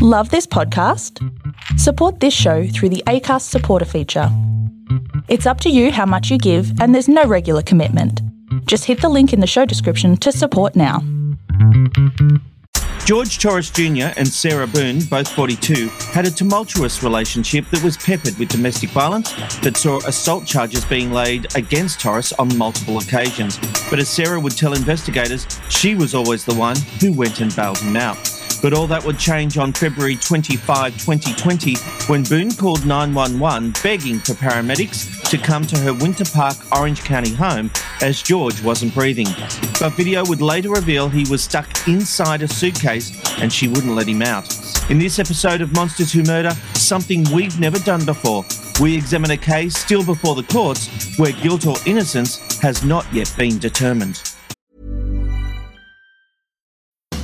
Love this podcast? Support this show through the ACAST supporter feature. It's up to you how much you give, and there's no regular commitment. Just hit the link in the show description to support now. George Torres Jr. and Sarah Boone, both 42, had a tumultuous relationship that was peppered with domestic violence that saw assault charges being laid against Torres on multiple occasions. But as Sarah would tell investigators, she was always the one who went and bailed him out. But all that would change on February 25, 2020, when Boone called 911 begging for paramedics to come to her Winter Park, Orange County home as George wasn't breathing. But video would later reveal he was stuck inside a suitcase and she wouldn't let him out. In this episode of Monsters Who Murder, something we've never done before. We examine a case still before the courts where guilt or innocence has not yet been determined.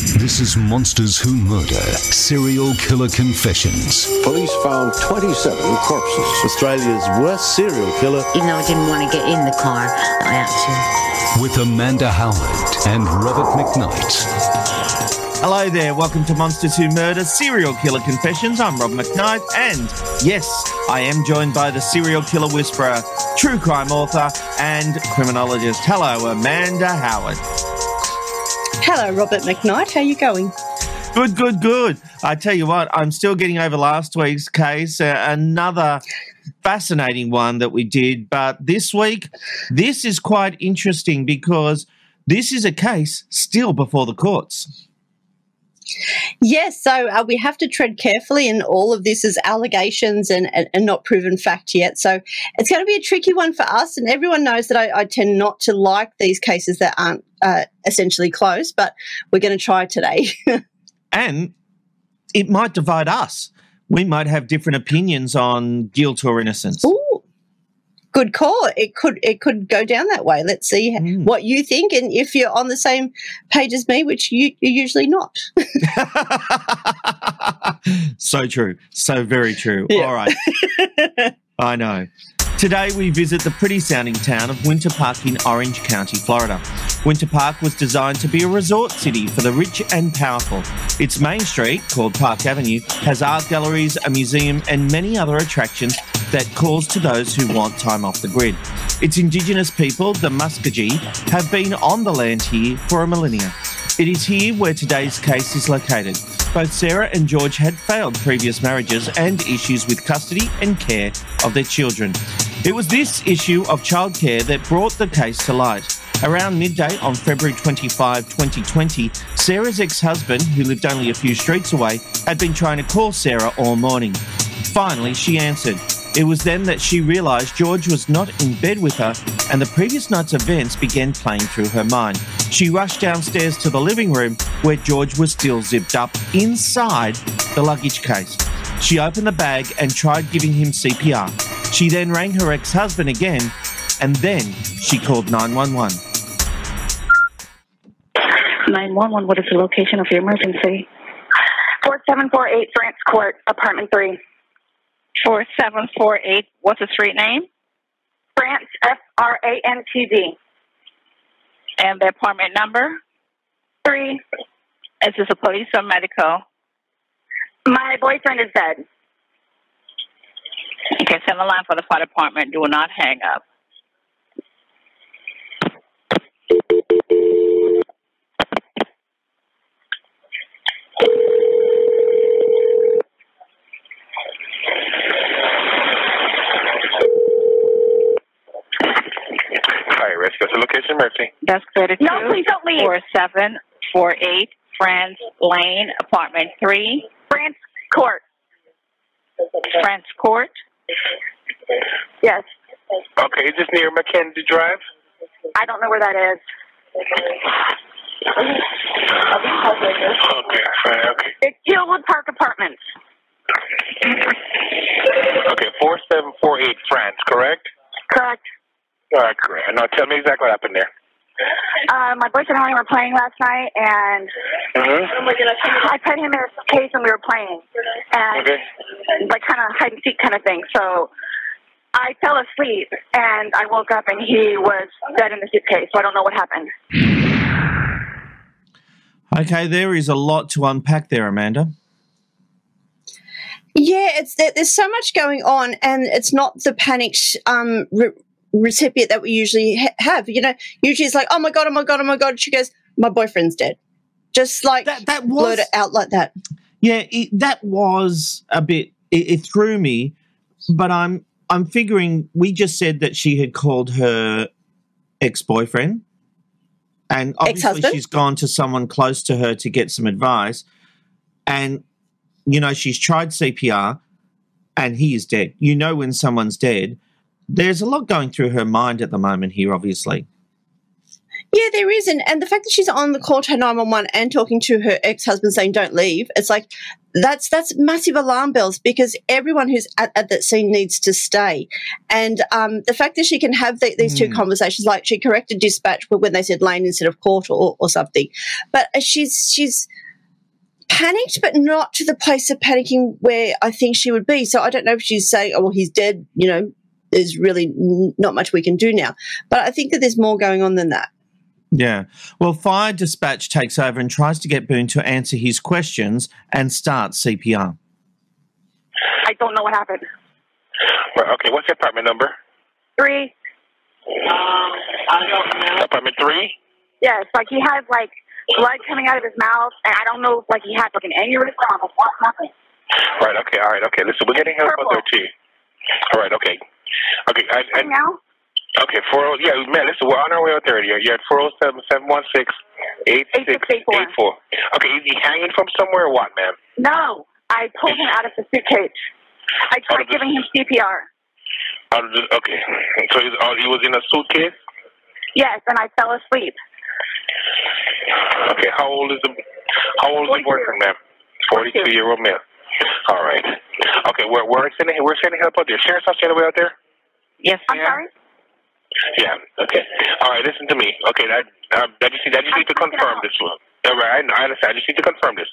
This is Monsters Who Murder Serial Killer Confessions. Police found 27 corpses. Australia's worst serial killer. Even though I didn't want to get in the car, I had to. With Amanda Howard and Robert McKnight. Hello there, welcome to Monsters Who Murder Serial Killer Confessions. I'm Rob McKnight, and yes, I am joined by the serial killer whisperer, true crime author, and criminologist. Hello, Amanda Howard. Hello, Robert McKnight. How you going? Good, good, good. I tell you what, I'm still getting over last week's case. Uh, another fascinating one that we did. But this week, this is quite interesting because this is a case still before the courts. Yes, so uh, we have to tread carefully, and all of this is allegations and, and, and, not proven fact yet. So it's going to be a tricky one for us, and everyone knows that I, I tend not to like these cases that aren't uh, essentially closed, but we're going to try today. and it might divide us. We might have different opinions on guilt or innocence. Ooh good call. It could it could go down that way. Let's see mm. what you think, and if you're on the same page as me, which you, you're usually not. so true. So very true. Yeah. All right. I know. Today, we visit the pretty sounding town of Winter Park in Orange County, Florida. Winter Park was designed to be a resort city for the rich and powerful. Its main street, called Park Avenue, has art galleries, a museum, and many other attractions that calls to those who want time off the grid. Its indigenous people, the Muskogee, have been on the land here for a millennia. It is here where today's case is located. Both Sarah and George had failed previous marriages and issues with custody and care of their children. It was this issue of childcare that brought the case to light. Around midday on February 25, 2020, Sarah's ex husband, who lived only a few streets away, had been trying to call Sarah all morning. Finally, she answered. It was then that she realised George was not in bed with her, and the previous night's events began playing through her mind. She rushed downstairs to the living room where George was still zipped up inside the luggage case. She opened the bag and tried giving him CPR. She then rang her ex husband again, and then she called 911. 911, what is the location of your emergency? 4748 France Court, apartment 3. 4748, what's the street name? France, F R A N T D. And the apartment number? 3. Is this a police or medical? My boyfriend is dead. Okay, send the line for the fire department. Do not hang up. Hi, rescue location, Mercy. That's 32. No, please don't leave. 4748 France Lane, apartment 3. France Court. France Court? Yes. Okay, is this near Mackenzie Drive? I don't know where that is. Okay, fine, okay. It's Hillwood Park Apartments. Okay, 4748 France, correct? Correct. All right, correct. Now tell me exactly what happened there. Uh, my boyfriend and I were playing last night, and Mm-hmm. I put him in a case and we were playing, and Okay. like kind of hide and seek kind of thing. So I fell asleep, and I woke up, and he was dead in the suitcase. So I don't know what happened. Okay, there is a lot to unpack there, Amanda. Yeah, it's there's so much going on, and it's not the panicked um, re- recipient that we usually ha- have. You know, usually it's like, oh my god, oh my god, oh my god. She goes, my boyfriend's dead, just like that. That blurt it out like that. Yeah, it, that was a bit. It, it threw me, but I'm I'm figuring we just said that she had called her ex boyfriend, and obviously Ex-husband? she's gone to someone close to her to get some advice, and you know she's tried CPR, and he is dead. You know when someone's dead. There's a lot going through her mind at the moment here, obviously. Yeah, there is, and and the fact that she's on the call to nine one one and talking to her ex husband saying don't leave, it's like that's that's massive alarm bells because everyone who's at, at that scene needs to stay, and um, the fact that she can have the, these two Mm. conversations, like she corrected dispatch when they said lane instead of court or, or something, but uh, she's she's panicked, but not to the place of panicking where I think she would be. So I don't know if she's saying, "Oh, well, he's dead," you know. There's really not much we can do now, but I think that there's more going on than that. Yeah. Well, Fire Dispatch takes over and tries to get Boone to answer his questions and start CPR. I don't know what happened. Well, okay, what's your apartment number? Three. Um, I don't know. Apartment three? Yes, like he has like blood coming out of his mouth, and I don't know if like he had like an aneurysm or what happened. Right, okay, all right, okay. Listen, we're getting help on there too. All right, okay. Okay, I, I, now? Okay, four oh yeah, man, listen, we're on our way out there. You're, at four oh seven seven one six eight six eight four. Okay, is he hanging from somewhere or what, ma'am? No, I pulled him out of the suitcase. I tried giving him CPR. Out of the, okay, so he's, oh, he was in a suitcase. Yes, and I fell asleep. Okay, how old is the how old is the boyfriend, ma'am? Forty two year old male. All right. Okay, we're we're sending we're sending help out there. Sheriff's House the other way out there. Yes, I'm sorry. Yeah. Okay. All right. Listen to me. Okay. That um, I just I just need to confirm this one. All right. I, I understand. I just need to confirm this.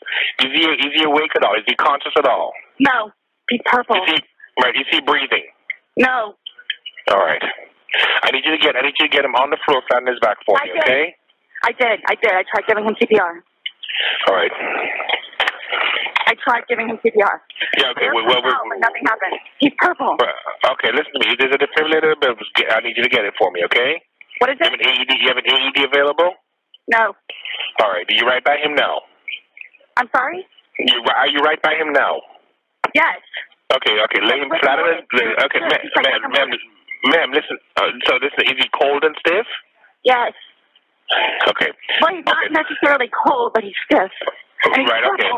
Is he is he awake at all? Is he conscious at all? No, he's purple. Is he right? Is he breathing? No, All right. I need you to get I need you to get him on the floor, flat on his back for I me. did. Okay. I did. I did. I tried giving him CPR. All right. I tried giving him CPR. Yeah. Okay. Well, well, No, but nothing happened. He's purple. okay. Listen to me. There's a defibrillator. but I need you to get it for me. Okay. What is it? You have an AED. You have an AED available? No. All right. Are you right by him now? I'm sorry. You are you right by him now? Yes. Okay, okay. Lay him flat on his. Okay, ma'am, ma'am, ma'am, ma'am. Listen. Uh, so, listen. Is he cold and stiff? Yes. Okay. Well, he's not necessarily cold, but he's stiff. And he's Right. Okay.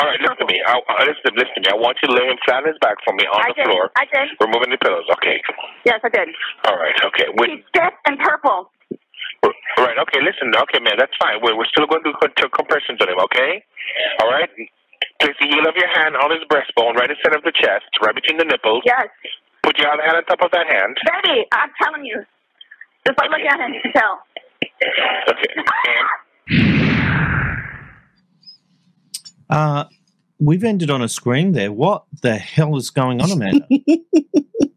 All right. Listen to me. I, uh, listen, listen to me. I want you to lay him flat on his back for me on I the did. floor, I did. removing the pillows. Okay. Yes, I did. All right. Okay. Wait. He's stiff and purple. Right. Okay. Listen. Okay, man. That's fine. We're, we're still going to do co- compressions on him. Okay. All right. Place the heel of your hand on his breastbone, right in center of the chest, right between the nipples. Yes. Put your other hand on top of that hand. Baby, I'm telling you. Just by looking at him, you can tell. Okay. Uh, we've ended on a scream there. What the hell is going on, Amanda?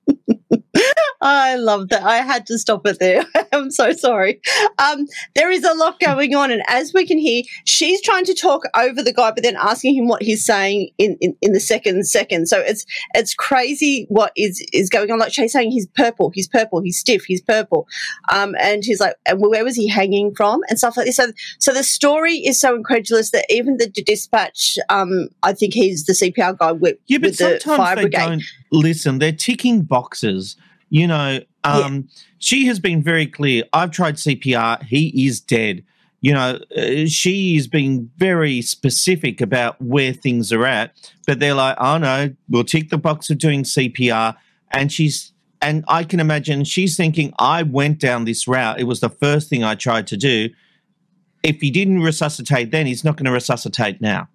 I love that. I had to stop it there. I'm so sorry. Um, there is a lot going on, and as we can hear, she's trying to talk over the guy, but then asking him what he's saying in, in, in the second second. So it's it's crazy what is is going on. Like she's saying, he's purple, he's purple, he's stiff, he's purple, um, and he's like, and where was he hanging from, and stuff like this. So so the story is so incredulous that even the dispatch, um, I think he's the CPR guy with, Yeah, but with the fire they brigade. don't listen. They're ticking boxes. You know, um, she has been very clear. I've tried CPR. He is dead. You know, uh, she is being very specific about where things are at. But they're like, oh no, we'll tick the box of doing CPR. And she's, and I can imagine she's thinking, I went down this route. It was the first thing I tried to do. if he didn't resuscitate then, he's not going to resuscitate now.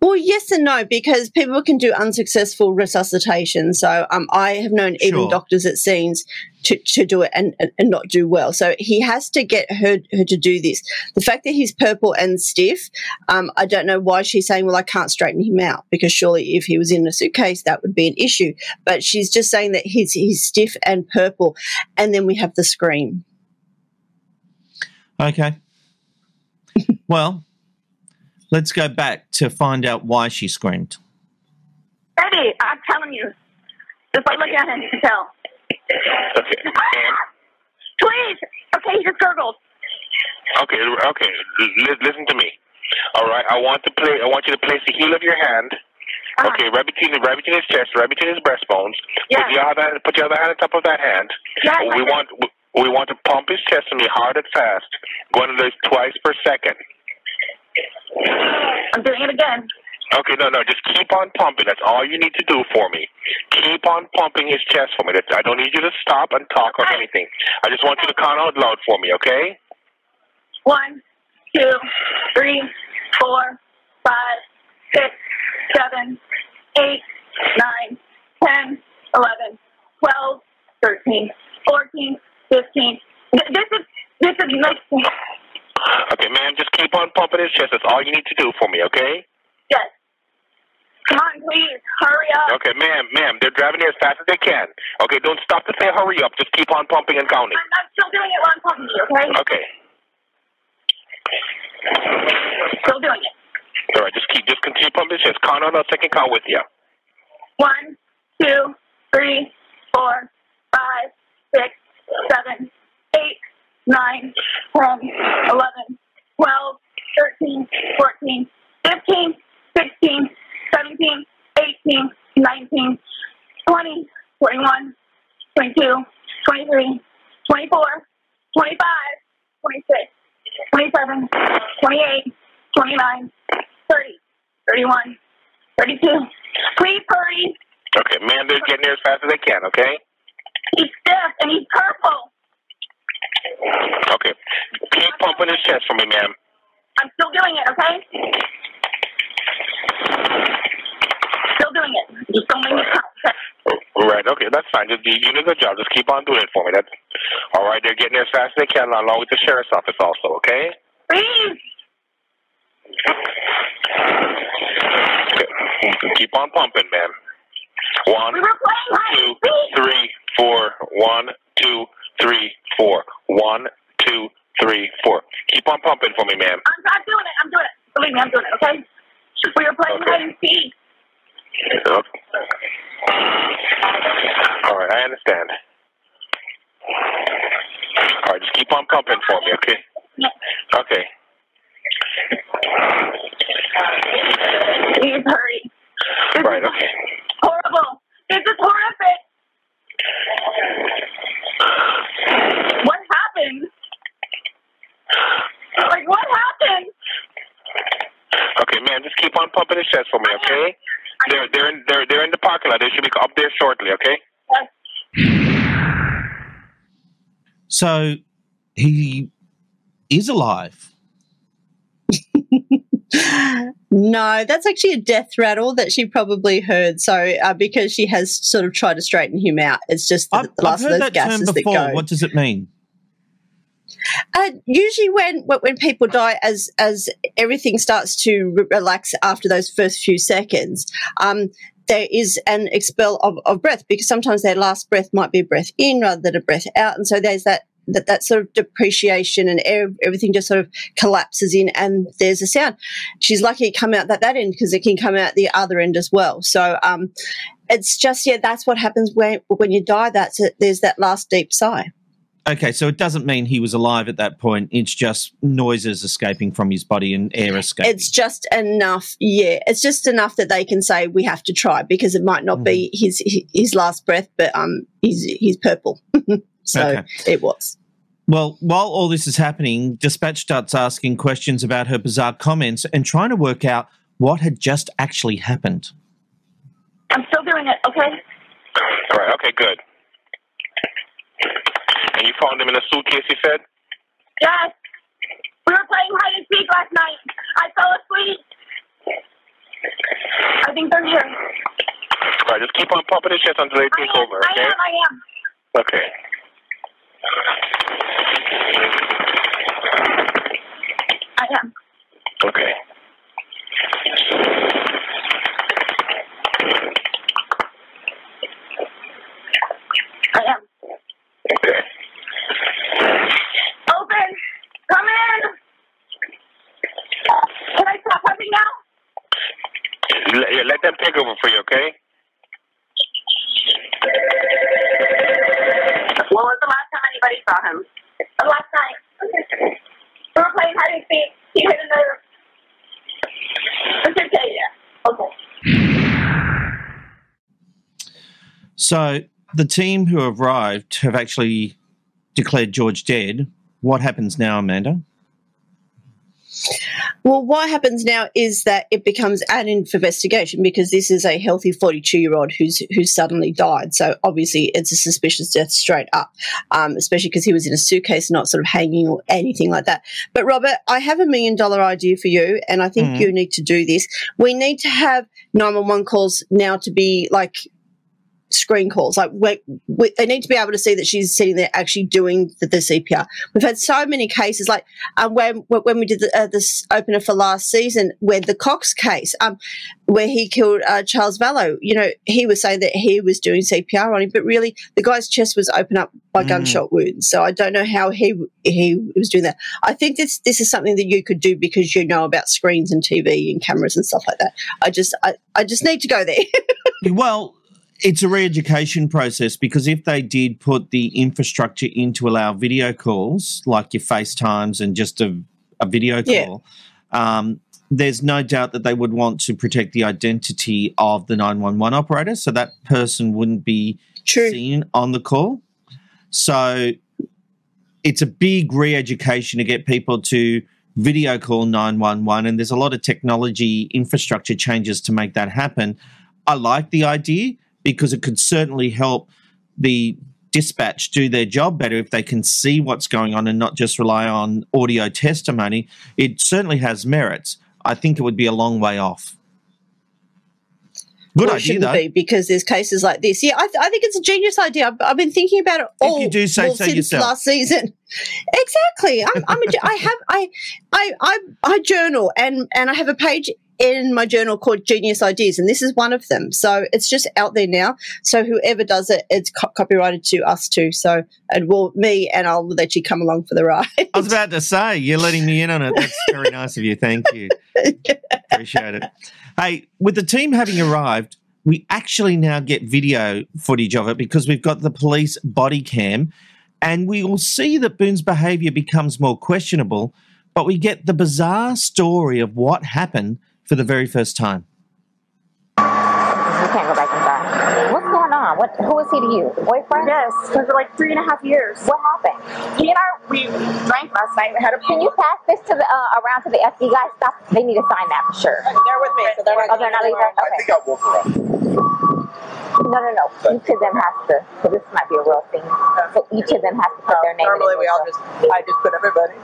Well, yes and no, because people can do unsuccessful resuscitation. So um, I have known even doctors at scenes to, to do it and, and, and not do well. So he has to get her, her to do this. The fact that he's purple and stiff, um, I don't know why she's saying, well, I can't straighten him out, because surely if he was in a suitcase, that would be an issue. But she's just saying that he's, he's stiff and purple. And then we have the scream. Okay. well, let's go back to find out why she screamed. Eddie, I'm telling you. Just by looking at him, you can tell. Okay. And, Please! Okay, he just gurgled. okay, okay. L- listen to me. All right. I want to play. I want you to place the heel of your hand. Uh-huh. Okay, right between the right between his chest, right between his breastbones. Yeah. Put the other put the other hand on top of that hand. Yeah, we want we want to pump his chest to me hard and fast, going to this twice per second. I'm doing it again. Okay, no, no, just keep on pumping. That's all you need to do for me. Keep on pumping his chest for me. That's, I don't need you to stop and talk or anything. I just want you to count out loud for me, okay? One, two, three, four, five, six, seven, eight, nine, ten, eleven, twelve, thirteen, fourteen, fifteen. This is this is nice. Okay, ma'am, just keep on pumping his chest. That's all you need to do for me, okay? Yes. Come on, please, hurry up. Okay, ma'am, ma'am, they're driving here as fast as they can. Okay, don't stop to say hurry up. Just keep on pumping and counting. I'm, I'm still doing it while I'm to you, okay? Okay. Still doing it. All right, just keep, just continue pumping his chest. Count on. I can count with you. One, two, three, four, five, six, seven, eight, nine, ten, eleven, twelve, thirteen, fourteen, fifteen, sixteen, seventeen, eighteen, nineteen, twenty, twenty-one, twenty-two, twenty-three, twenty-four, twenty-five, twenty-six, twenty-seven, twenty-eight, twenty-nine, thirty, thirty-one, thirty-two. Please hurry. Okay, ma'am, they're getting there as fast as they can, okay? He's stiff and he's purple. Okay. Keep pumping his chest for me, ma'am. I'm still doing it, okay? Still doing it. Just don't make me count. All oh, Right, okay, that's fine. Just you a good job. Just keep on doing it for me. That's all right. They're getting there as fast as they can, along with the sheriff's office, also. Okay. Please. Okay. Keep on pumping, man. One, We were playing two, three, four. One, two, three, four. One, two, three, four. Keep on pumping for me, ma'am. I'm, I'm doing it. I'm doing it. Believe me, I'm doing it, okay? We were playing hide and seek. Okay. All right, I understand. All right, just keep on pumping for me, okay? Okay. Please hurry. Right, okay. Horrible. This is horrific. What happened? Like, what happened? Okay, man, just keep on pumping his chest for me, okay? They're they're in they're they're in the parking lot. They should be up there shortly, okay? So he is alive. No, that's actually a death rattle that she probably heard. So uh, because she has sort of tried to straighten him out, it's just the, the I've last of heard those that term gases that before. go. What does it mean? Uh, usually, when when people die, as as everything starts to re- relax after those first few seconds, um, there is an expel of, of breath because sometimes their last breath might be a breath in rather than a breath out, and so there's that that, that sort of depreciation and ev- everything just sort of collapses in, and there's a sound. She's lucky it come out that that end because it can come out the other end as well. So um, it's just yeah, that's what happens when when you die. That's. There's that last deep sigh. Okay, so it doesn't mean he was alive at that point. It's just noises escaping from his body and air escaping. It's just enough, yeah. It's just enough that they can say we have to try because it might not be Mm-hmm. his his last breath, but um, he's he's purple, so Okay. it was. Well, while all this is happening, Dispatch starts asking questions about her bizarre comments and trying to work out what had just actually happened. I'm still doing it, okay? All right, okay, good. And you found him in a suitcase, you said? Yes. We were playing hide and seek last night. I fell asleep. I think they're here. All right, just keep on pumping the chest until they take over, I okay? am, I am. Okay. I am. Okay. I am. Okay. Open! Come in! Can I stop pumping now? Let, yeah, let them take over for you, okay? When was the last time anybody saw him? The last night. We were playing hide and seek. He hit a nerve. Let's tell you. Okay. So the team who arrived have actually declared George dead. What happens now, Amanda? Well, what happens now is that it becomes an investigation because this is a healthy 42 year old who's who's suddenly died. So obviously, it's a suspicious death straight up, um, especially because he was in a suitcase, not sort of hanging or anything like that. But Robert, I have a million dollar idea for you, and I think Mhm. you need to do this. We need to have 911 calls now to be like screen calls. Like we, they need to be able to see that she's sitting there actually doing the, the CPR. We've had so many cases, like um, when when we did the, uh, this opener for last season, where the Cox case, um, where he killed uh, Charles Vallow. You know, he was saying that he was doing CPR on him, but really the guy's chest was open up by Mm. gunshot wounds. So I don't know how he he was doing that. I think this this is something that you could do because you know about screens and TV and cameras and stuff like that. I just I, I just need to go there. well, it's a re-education process because if they did put the infrastructure in to allow video calls, like your FaceTimes and just a, a video Yeah. call, um, there's no doubt that they would want to protect the identity of the 911 operator, so that person wouldn't be seen on the call. So it's a big re-education to get people to video call 911 and there's a lot of technology infrastructure changes to make that happen i like the idea because it could certainly help the dispatch do their job better if they can see what's going on and not just rely on audio testimony it certainly has merits i think it would be a long way off good Well, idea though be because there's cases like this. Yeah, I, th- I think it's a genius idea. I've, I've been thinking about it all you do say well, so since yourself. last season. Exactly. I'm, I'm a, I have I, I I I journal and and I have a page in my journal called Genius Ideas, and this is one of them. So it's just out there now. So whoever does it, it's co- copyrighted to us too. So and well, me and I'll let you come along for the ride. I was about to say, you're letting me in on it. That's very nice of you. Thank you. Appreciate it. Hey, with the team having arrived, we actually now get video footage of it because we've got the police body cam and we will see that Boone's behavior becomes more questionable, but we get the bizarre story of what happened for the very first time. You can't go back inside. What's going on? What? Who is he to you? Boyfriend? Yes, because for like three and a half years. What happened? He and I, we drank last night. We had a Can you pass this to the uh, around to the FD guys? Stop. They need to sign that for sure. They're with me, so they're not Oh, they're not leaving. Okay. I woke her up. No, no, no. Each of them has to. So this might be a real thing. So each of them has to put their name. Normally in we all just, I just put everybody.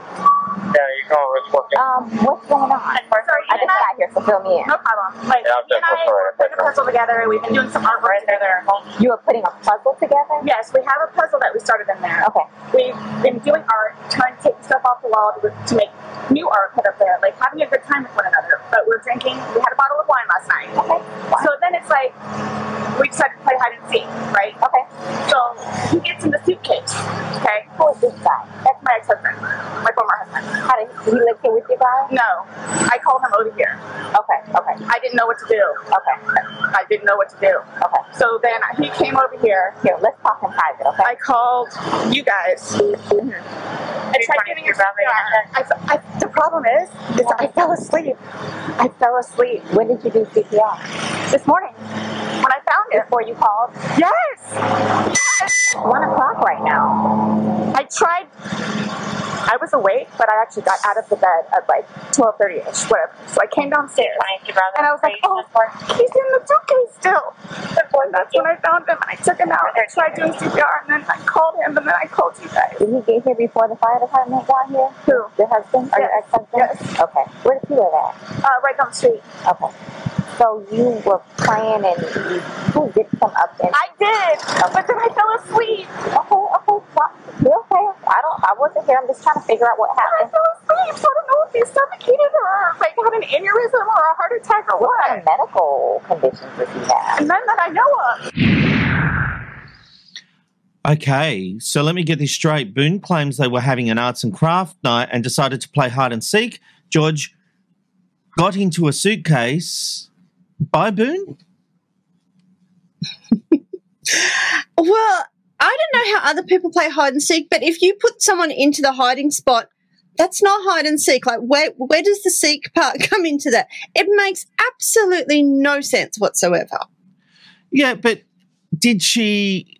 Yeah, you call her. It's working. Um, what's going on? Sorry, I just got here, so fill me in. No problem. Like, Yeah, I'm he and I definitely were putting a puzzle together. We've been doing some artwork together. You are putting a puzzle together. Yes, we have a puzzle that we started in there. Okay. We've been doing art, trying to take stuff off the wall to, to make new art put up there, like having a good time with one another. But we're drinking. We had a bottle of wine last night. Okay. So then it's like we decided to play hide and seek, right? Okay. So he gets in the suitcase. Okay. Who is this guy? That's my ex-husband, my former husband. How did he live here with you guys? No, I called him over here. Okay. Okay. I didn't know what to do. Okay. I didn't know what to do. Okay. So then he came over here. Here, let's talk in private. Okay. I called you guys. Mm-hmm. I tried giving you I, I, the problem is, is I fell asleep. I fell asleep When did you do CPR? this morning when I found it. Before you called? Yes. One o'clock right now. I tried. I was awake, but I actually got out of the bed at like 12:30ish, whatever. So I came downstairs, and I was like, "Oh, he's in the suitcase still." And that's when I found him, and I took him out and tried doing CPR, and then I called him, and then I called you guys. Did he get here before the fire department got here? Who? Your husband or your Yes. ex-husband? Yes. Okay. Where did he live at? Uh, right down the street. Okay. So you were playing and you who did come up and I did, but then I fell asleep. Okay, okay, stop. You okay? I don't I wasn't here. I'm just trying to figure out what happened. I fell asleep, so I don't know if he suffocated or like had an aneurysm or a heart attack or What what. kind of medical conditions does he have? None that I know of. Okay, so let me get this straight. Boone claims they were having an arts and craft night and decided to play hide and seek. George got into a suitcase by Boone. Well, I don't know how other people play hide and seek, but if you put someone into the hiding spot, that's not hide and seek. Like, where where does the seek part come into that? It makes absolutely no sense whatsoever. Yeah, but did she?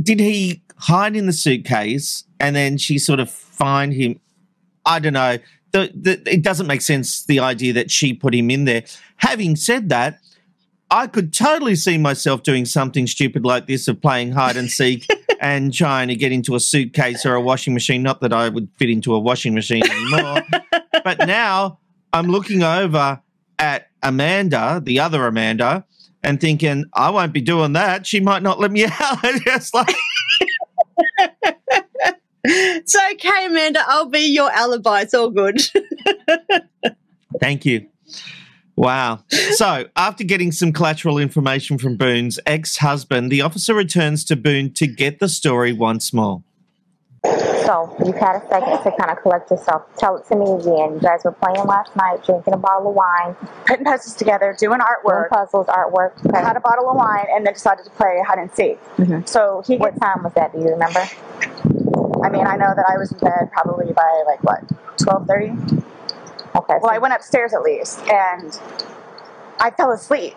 Did he hide in the suitcase and then she sort of find him? I don't know. The, the, it doesn't make sense. The idea that she put him in there. Having said that, I could totally see myself doing something stupid like this of playing hide and seek and trying to get into a suitcase or a washing machine. Not that I would fit into a washing machine anymore. but now I'm looking over at Amanda, the other Amanda, and thinking, I won't be doing that. She might not let me out. Just like, It's okay, Amanda. I'll be your alibi. It's all good. thank you. Wow. So, after getting some collateral information from Boone's ex husband, the officer returns to Boone to get the story once more. So you've had a second to kind of collect yourself. Tell it to me again. You guys were playing last night, drinking a bottle of wine, Putting puzzles together, doing doing artwork. puzzles, artwork. I had a bottle of wine and then decided to play hide and seek. Mhm. So he What gets, time was that? Do you remember? I mean, I know that I was in bed probably by like what, 12:30. Okay. Well, I went upstairs at least, and I fell asleep.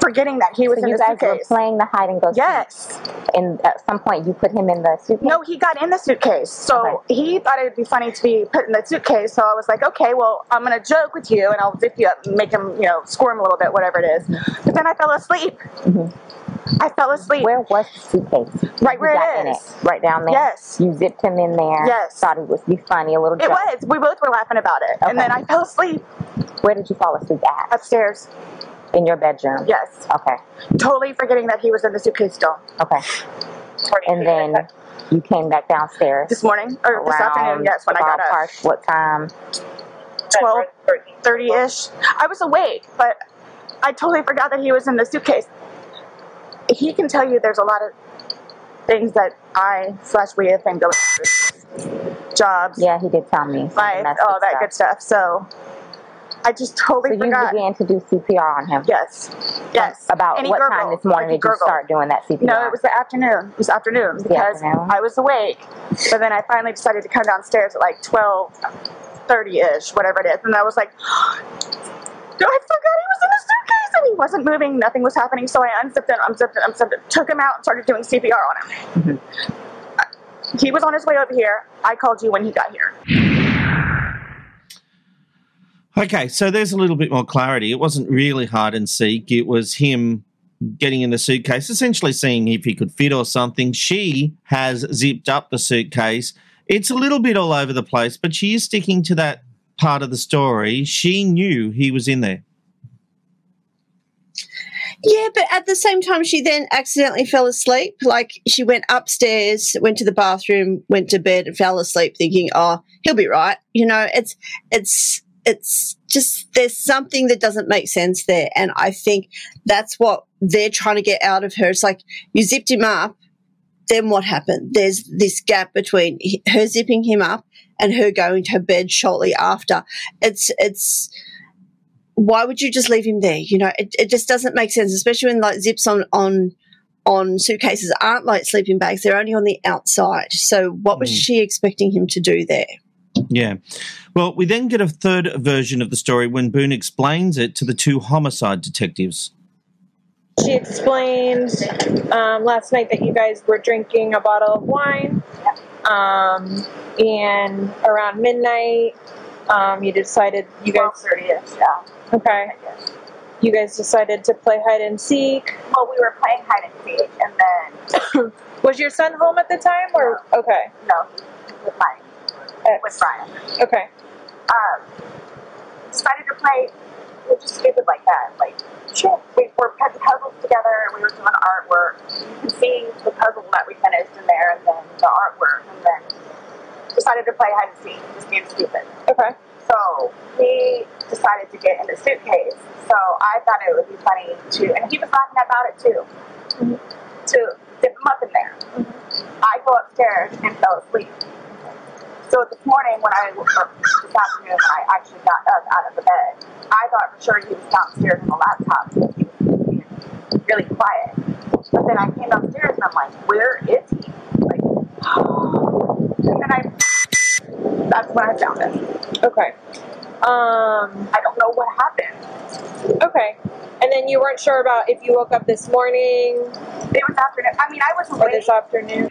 Forgetting that he was so in you the guys were suitcase. playing the hide and go. Yes. And at some point, you put him in the suitcase. No, he got in the suitcase. So Okay. he thought it would be funny to be put in the suitcase. So I was like, okay, well, I'm going to joke with you and I'll zip you up make him, you know, squirm a little bit, whatever it is. But then I fell asleep. Mhm. I fell asleep. Where was the suitcase? Right You where it is. Right down there. Yes. You zipped him in there. Yes. Thought it was be funny, a little bit. It was. We both were laughing about it. And then I fell asleep Where did you fall asleep at? upstairs. In your bedroom. Yes. Okay. Totally forgetting that he was in the suitcase still. Okay. And then you came back downstairs. This morning, or this afternoon, yes, when I got up. What time? 12, 30 ish. I was awake, but I totally forgot that he was in the suitcase. He can tell you there's a lot of things that I slash we have been going through. Jobs, Yeah, he did tell me. life, all that stuff. good stuff. So I just totally So you began to do CPR on him. Yes. Yes. About what gurgled, time this morning like did you start doing that CPR? No, it was the afternoon. It was afternoon because afternoon? I was awake. But then I finally decided to come downstairs at like twelve thirty ish, whatever it is, and I was like, I forgot he was in the suitcase and he wasn't moving. Nothing was happening. So I unzipped it, unzipped it, unzipped it, took him out, and started doing CPR on him. Mm-hmm. He was on his way over here. I called you when he got here. Okay, so there's a little bit more clarity. It wasn't really hide and seek. It was him getting in the suitcase, essentially seeing if he could fit or something. She has zipped up the suitcase. It's a little bit all over the place, but she is sticking to that part of the story. She knew he was in there. Yeah, but at the same time, she then accidentally fell asleep. Like she went upstairs, went to the bathroom, went to bed, and fell asleep, thinking, "Oh, he'll be right." You know, it's it's it's just there's something that doesn't make sense there, and I think that's what they're trying to get out of her. It's like you zipped him up, then what happened? There's this gap between her zipping him up and her going to her bed shortly after. It's it's why would you just leave him there? You know, it, it just doesn't make sense, especially when like zips on on on suitcases aren't like sleeping bags; they're only on the outside. So, what was Mm. she expecting him to do there? Yeah. Well, we then get a third version of the story when Boone explains it to the two homicide detectives. she explained um, last night that you guys were drinking a bottle of wine. Um, and around midnight, um, you decided you guys. 12:30ish, yeah. Okay. You guys decided to play hide and seek. Well, we were playing hide and seek, and then Was your son home at the time, or okay? no, he was with mine, with Brian. Okay. Um, decided to play. We were just stupid like that. Like, sure, we were putting puzzles together. We were doing artwork. You can see the puzzle that we finished in there, and then the artwork, and then decided to play hide and seek, just being stupid. Okay. So he decided to get in the suitcase. So I thought it would be funny to, and he was laughing about it too, to dip him up in there. I go upstairs and fell asleep. So this morning when I, or this afternoon when I actually got up out of the bed, I thought for sure he was downstairs on the laptop because he was really quiet. But then I came upstairs and I'm like, where is he? Like, and then I, that's when I found him. Okay. Um, I don't know what happened. Okay. And then you weren't sure about if you woke up this morning It was afternoon. I mean, I was or this afternoon.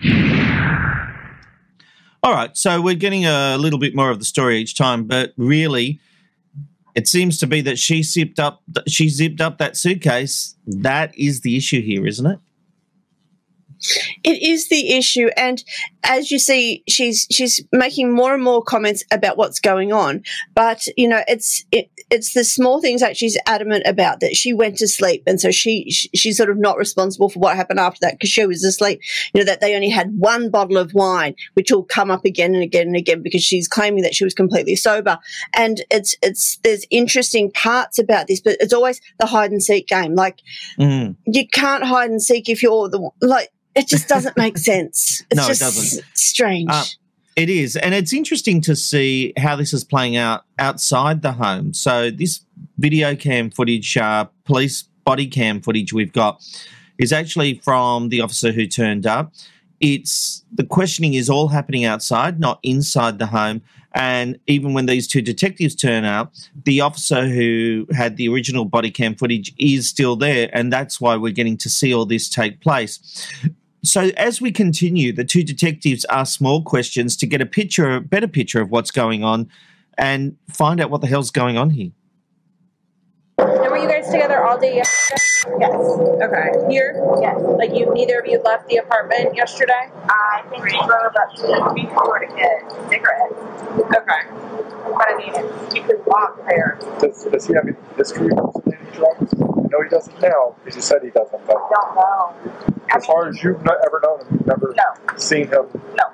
All right, so we're getting a little bit more of the story each time, but really, it seems to be that she zipped up. She zipped up that suitcase. That is the issue here, isn't it? It is the issue, and as you see, she's she's making more and more comments about what's going on. But you know, it's it, it's the small things that she's adamant about. That she went to sleep, and so she she- she's sort of not responsible for what happened after that because she was asleep. You know that they only had one bottle of wine, which will come up again and again and again because she's claiming that she was completely sober. And it's it's there's interesting parts about this, but it's always the hide and seek game. Like Mm. you can't hide and seek if you're the like. It just doesn't make sense. It's No, it just doesn't. strange. Uh, it is, and it's interesting to see how this is playing out outside the home. So this video cam footage, uh, police body cam footage we've got, is actually from the officer who turned up. It's the questioning is all happening outside, not inside the home. And even when these two detectives turn up, the officer who had the original body cam footage is still there, and that's why we're getting to see all this take place. So as we continue, the two detectives ask more questions to get a picture, a better picture of what's going on, and find out what the hell's going on here. And were you guys together all day yesterday? Yes. Okay. Here? Yes. Like you, neither of you left the apartment yesterday? I think we drove up to the beach to get cigarettes. Okay. But I mean, you could walk there. Does, does he have any history of any drugs? I know he doesn't now because you said he doesn't, but Don't know. as far as you've not ever known him, you've never seen him. No.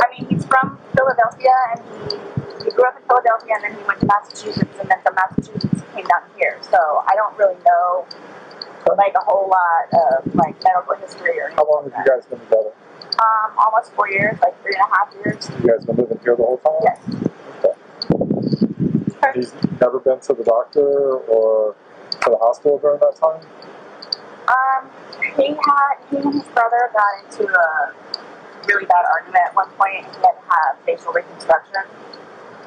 I mean, he's from Philadelphia and he, he grew up in Philadelphia and then he went to Massachusetts and then from Massachusetts he came down here. So I don't really know like a whole lot of like medical history or anything. How long have you guys been together? Um, almost four years, like three and a half years. You guys been living here the whole time? Yes. Okay. He's never been to the doctor or to the hospital during that time? Um, he had he and his brother got into a really bad argument at one point. He had to have facial reconstruction,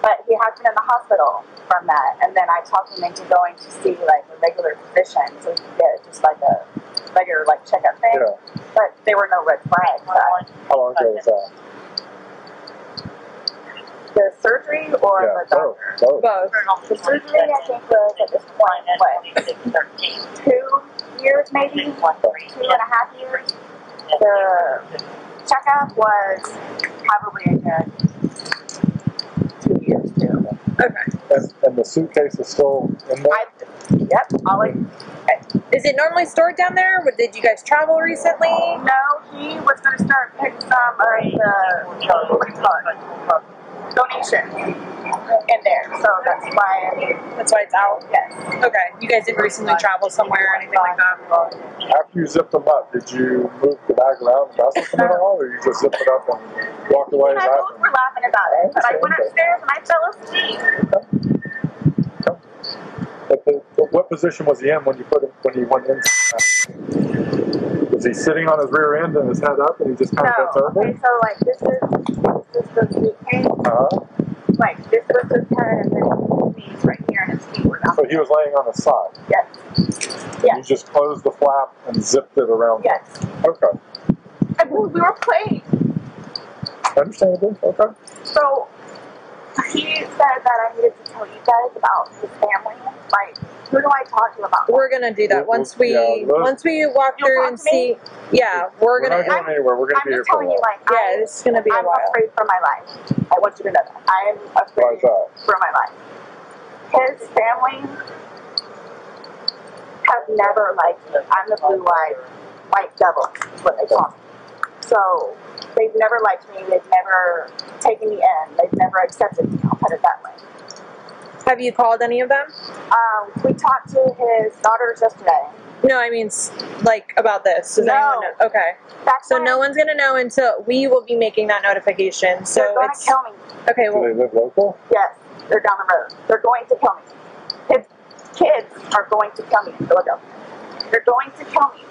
but he had been in the hospital from that. And then I talked him into going to see like a regular physician so he could get just like a regular like checkup thing. Yeah. But there were no red flags. How long ago was that? The surgery or Yeah, the both. doctor? Both. The surgery I think was at this point what two years maybe, two and a half years. The checkup was probably a good two years too. Okay. And, and the suitcase is still in there? I, yep, all I, Is it normally stored down there? Or Did you guys travel recently? no, he was going to start picking some of the, what do you call it, donations in there. So that's why, That's why it's out? yes. Okay. You guys didn't recently travel somewhere or anything like that? After you zipped them up, did you move the bag around and mess with them at all, or you just zipped it up and walked away? And I laughing? both were laughing about it, but I went upstairs and I fell asleep. But, the, but what position was he in when you put him when he went in? Was he sitting on his rear end and his head up, and he just kind No, of bent over? okay, so like this is, this is the suitcase, Uh-huh. like this was his head and then his knees right here and his feet were down. So he was laying on his side. Yes. Yes. You just closed the flap and zipped it around. Yes. Okay. I, we we were playing. Understandable. Okay. So he said that I needed to tell you guys about his family. Like, who do I talk to about? We're gonna do that once we yeah, once we walk You'll through talk and me? see. Yeah, we're We're gonna. not going anywhere. We're going to I'm be here just for a telling you, while. like, Yeah, it's gonna be a I'm while. afraid for my life. I want you to know that. I am afraid that? for my life. His family have never liked me. I'm the blue-eyed white devil, is what they call me. So they've never liked me. They've never taken me in. They've never accepted me. I'll put it that way. Have you called any of them? Um, we talked to his daughters yesterday. No, I mean like about this. Does No. anyone know? Okay. That's So why no one's gonna know until we will be making that notification. So they're going it's to kill me. okay. Do Well, they live local? Yes, they're down the road. They're going to kill me. His kids are going to kill me in Philadelphia. They're going to kill me.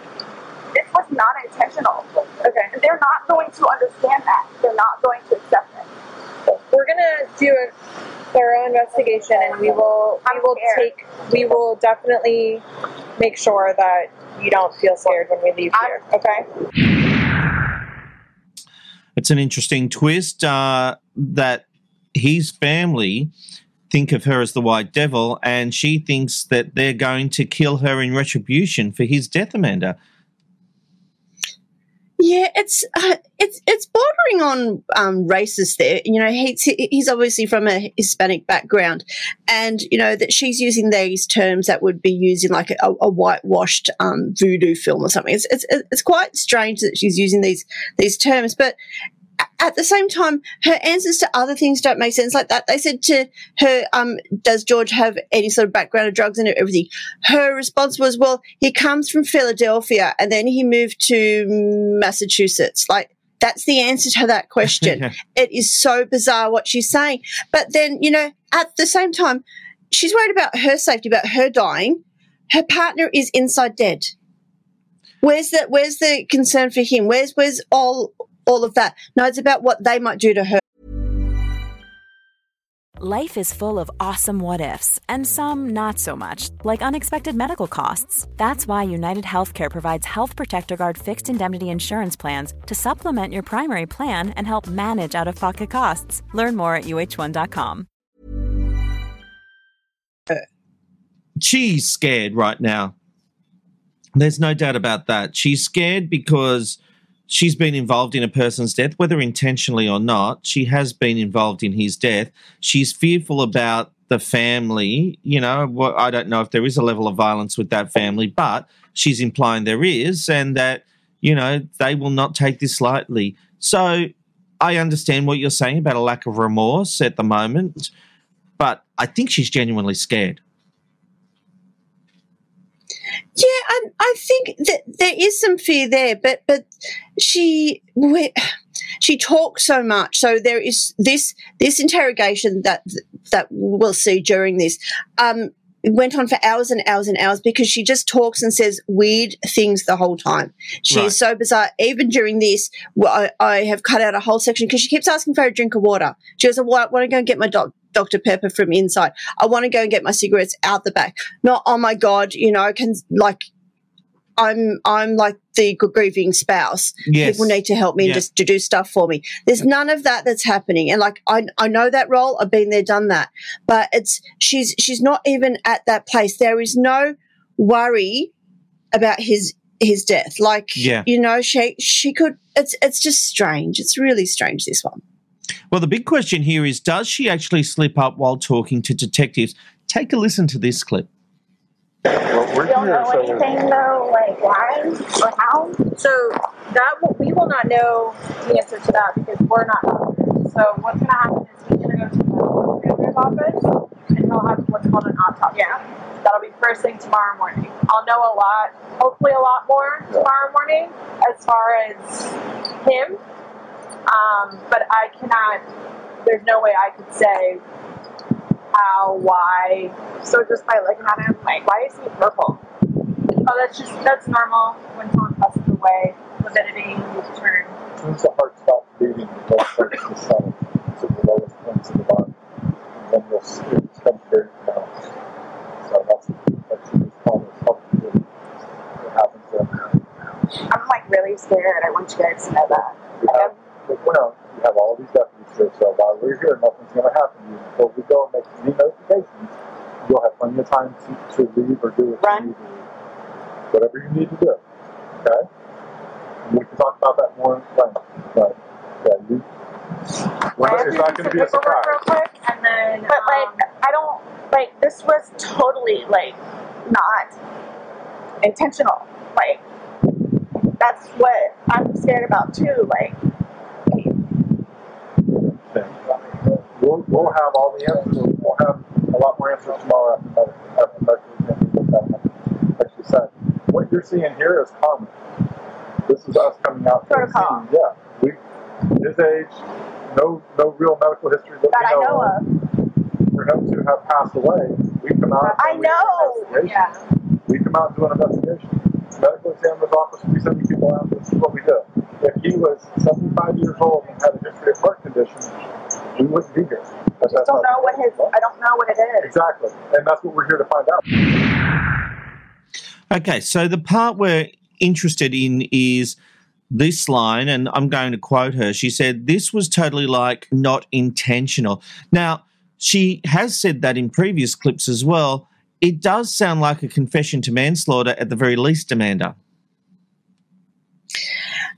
This was not intentional. okay. They're not going to understand that. They're not going to accept it. We're gonna do a thorough investigation, and we will we will take we will definitely make sure that you don't feel scared when we leave here. Okay. It's an interesting twist uh, that his family think of her as the White Devil, and she thinks that they're going to kill her in retribution for his death, Amanda. Yeah, it's uh, it's it's bordering on um, racist. There, you know, he's he's obviously from a Hispanic background, and you know that she's using these terms that would be used in like a, a whitewashed um, voodoo film or something. It's, it's it's quite strange that she's using these these terms, but at the same time, her answers to other things don't make sense like that. They said to her, um, does George have any sort of background of drugs and everything? Her response was, well, he comes from Philadelphia and then he moved to Massachusetts. Like, that's the answer to that question. Yeah. It is so bizarre what she's saying. But then, you know, at the same time, she's worried about her safety, about her dying. Her partner is inside dead. Where's the where's the concern for him? Where's where's all all of that? No, it's about what they might do to her. Life is full of awesome what ifs, and some not so much, like unexpected medical costs. That's why United Healthcare provides Health Protector Guard fixed indemnity insurance plans to supplement your primary plan and help manage out of pocket costs. Learn more at uhone.com. She's scared right now. There's no doubt about that. She's scared because she's been involved in a person's death, whether intentionally or not. She has been involved in his death. She's fearful about the family. You know, I don't know if there is a level of violence with that family, but she's implying there is, and that, you know, they will not take this lightly. So I understand what you're saying about a lack of remorse at the moment, but I think she's genuinely scared. Yeah, I, I think that there is some fear there, but but she we- she talks so much, so there is this this interrogation that that we'll see during this. Um, went on for hours and hours and hours because she just talks and says weird things the whole time. She Right. is so bizarre. Even during this, I, I have cut out a whole section because she keeps asking for a drink of water. She goes, I want to go and get my doc- Dr. Pepper from inside. I want to go and get my cigarettes out the back. Not, oh my God, you know, I can like, I'm, I'm like the grieving spouse. Yes. People need to help me Yeah. just to do stuff for me. There's none of that that's happening. And like, I, I know that role. I've been there, done that. But it's, she's, she's not even at that place. There is no worry about his, his death. Like, Yeah. you know, she, she could, it's, it's just strange. It's really strange, this one. Well, the big question here is does she actually slip up while talking to detectives? Take a listen to this clip. Well, we're You don't here, know so anything though, like why or how? So that will, we will not know the answer to that because we're not doctors. So what's going to happen is he's going to go to the examiner's office and he'll have what's called an autopsy. Yeah. That'll be first thing tomorrow morning. I'll know a lot, hopefully a lot more tomorrow morning as far as him. Um, but I cannot, there's no way I could say how, why. So just by looking at him, like, why is he purple? Oh, that's just, that's normal when someone passes away. Lividity is heart stops beating, the starts to settle to the lowest points of the body. And then becomes very pronounced. So that's, it's called, it's called it happens to I'm like really scared. I want you guys to know that. Yeah. We have, you we have all these deputies here, so while we're here, nothing's going to happen to you. Until we go and make any notifications, you'll have plenty of time to, to leave or do what you need to. Whatever you need to do. Okay? We can talk about that more in length. But, yeah, you, well, it's not going to be a surprise. real quick, and then. But like, um, I don't like this was totally like not intentional. Like, that's what I'm scared about too. Like, We'll, we'll have all the answers. We'll have a lot more answers tomorrow after medical, after medical exam. Like you said, what you're seeing here is common. This is us coming out to the Protocol. scene. Yeah, we his age, no no real medical history that, that I we know of. of. For him to have passed away, we come out. I do know. investigation. We come out and do an investigation. Medical examiner's office be sending people out. This is what we do. If he was 75 years old and had a history of heart condition, he wouldn't be here. But I just don't know what his. I don't know what it is. Exactly, and that's what we're here to find out. Okay, so the part we're interested in is this line, and I'm going to quote her. She said, This was totally like not intentional. Now, she has said that in previous clips as well. It does sound like a confession to manslaughter at the very least, Amanda.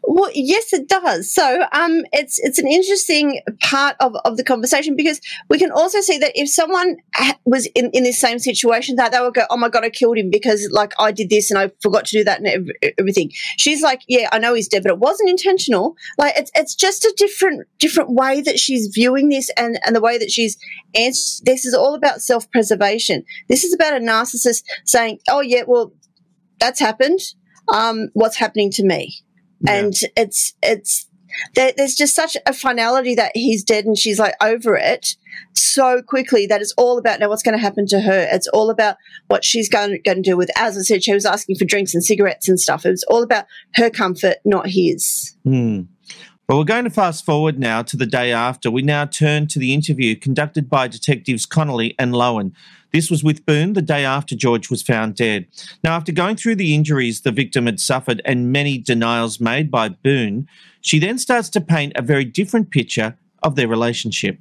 Well, yes, it does. So, um, it's it's an interesting part of, of the conversation because we can also see that if someone was in, in this same situation, that they would go, "Oh my god, I killed him because like I did this and I forgot to do that and everything." She's like, "Yeah, I know he's dead, but it wasn't intentional." Like it's it's just a different different way that she's viewing this and and the way that she's answered. This is all about self preservation. This is about a narcissist saying, "Oh yeah, well, that's happened. Um, what's happening to me?" And it's it's there, there's just such a finality that he's dead and she's like over it so quickly that it's all about now what's going to happen to her? It's all about what she's going, going to do with as i said she was asking for drinks and cigarettes and stuff. It was all about her comfort not his. Hmm. Well, we're going to fast forward now to the day after. We now turn to the interview conducted by Detectives Connolly and Lowen. This was with Boone the day after George was found dead. Now, after going through the injuries the victim had suffered and many denials made by Boone, she then starts to paint a very different picture of their relationship.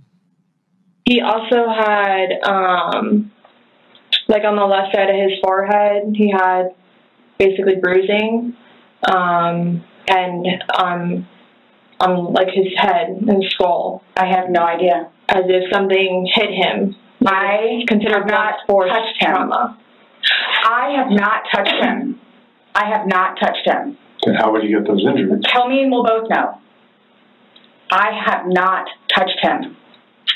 He also had, um, like on the left side of his forehead, he had basically bruising, um, and um, on like his head and skull. I have no idea. As if something hit him. I considered have not force touched him. trauma. I have not touched him. I have not touched him. Then how would you get those injuries? Tell me and we'll both know. I have not touched him.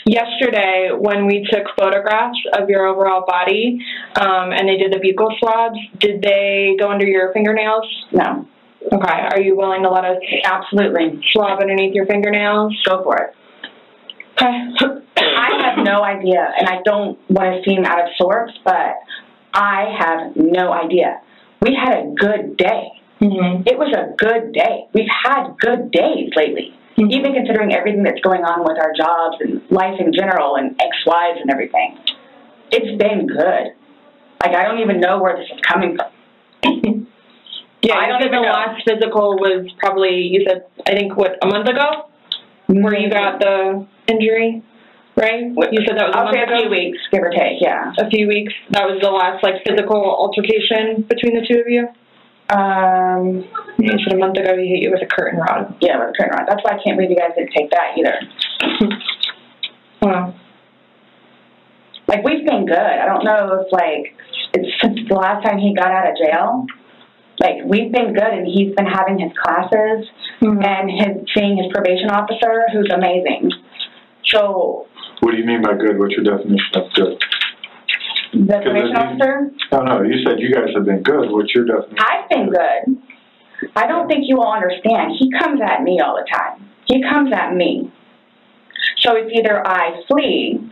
Yesterday, when we took photographs of your overall body um, and they did the buccal swabs, did they go under your fingernails? No. Okay. Are you willing to let us Absolutely. swab underneath your fingernails? Go for it. Okay. I have no idea, and I don't want to seem out of sorts, but I have no idea. We had a good day. Mm-hmm. It was a good day. We've had good days lately, Mm-hmm. even considering everything that's going on with our jobs and life in general and ex-wives and everything. It's been good. Like I don't even know where this is coming from. Yeah, I don't even the know. last physical was probably you said I think what a month ago, where you got the injury, right? What you said that was a month a few weeks, give or take. Yeah. A few weeks. That was the last like physical altercation between the two of you. Um, You said a month ago he hit you with a curtain rod. yeah, with a curtain rod. That's why I can't believe you guys didn't take that either. Wow. Like we've been good. I don't know if like it's since the last time he got out of jail. Like we've been good, and he's been having his classes mm-hmm. and his seeing his probation officer, who's amazing. So What do you mean by good? What's your definition of good? the probation officer, No, no, you said you guys have been good. What's your definition? I've been good. I don't think you all understand. He comes at me all the time. He comes at me. So it's either I flee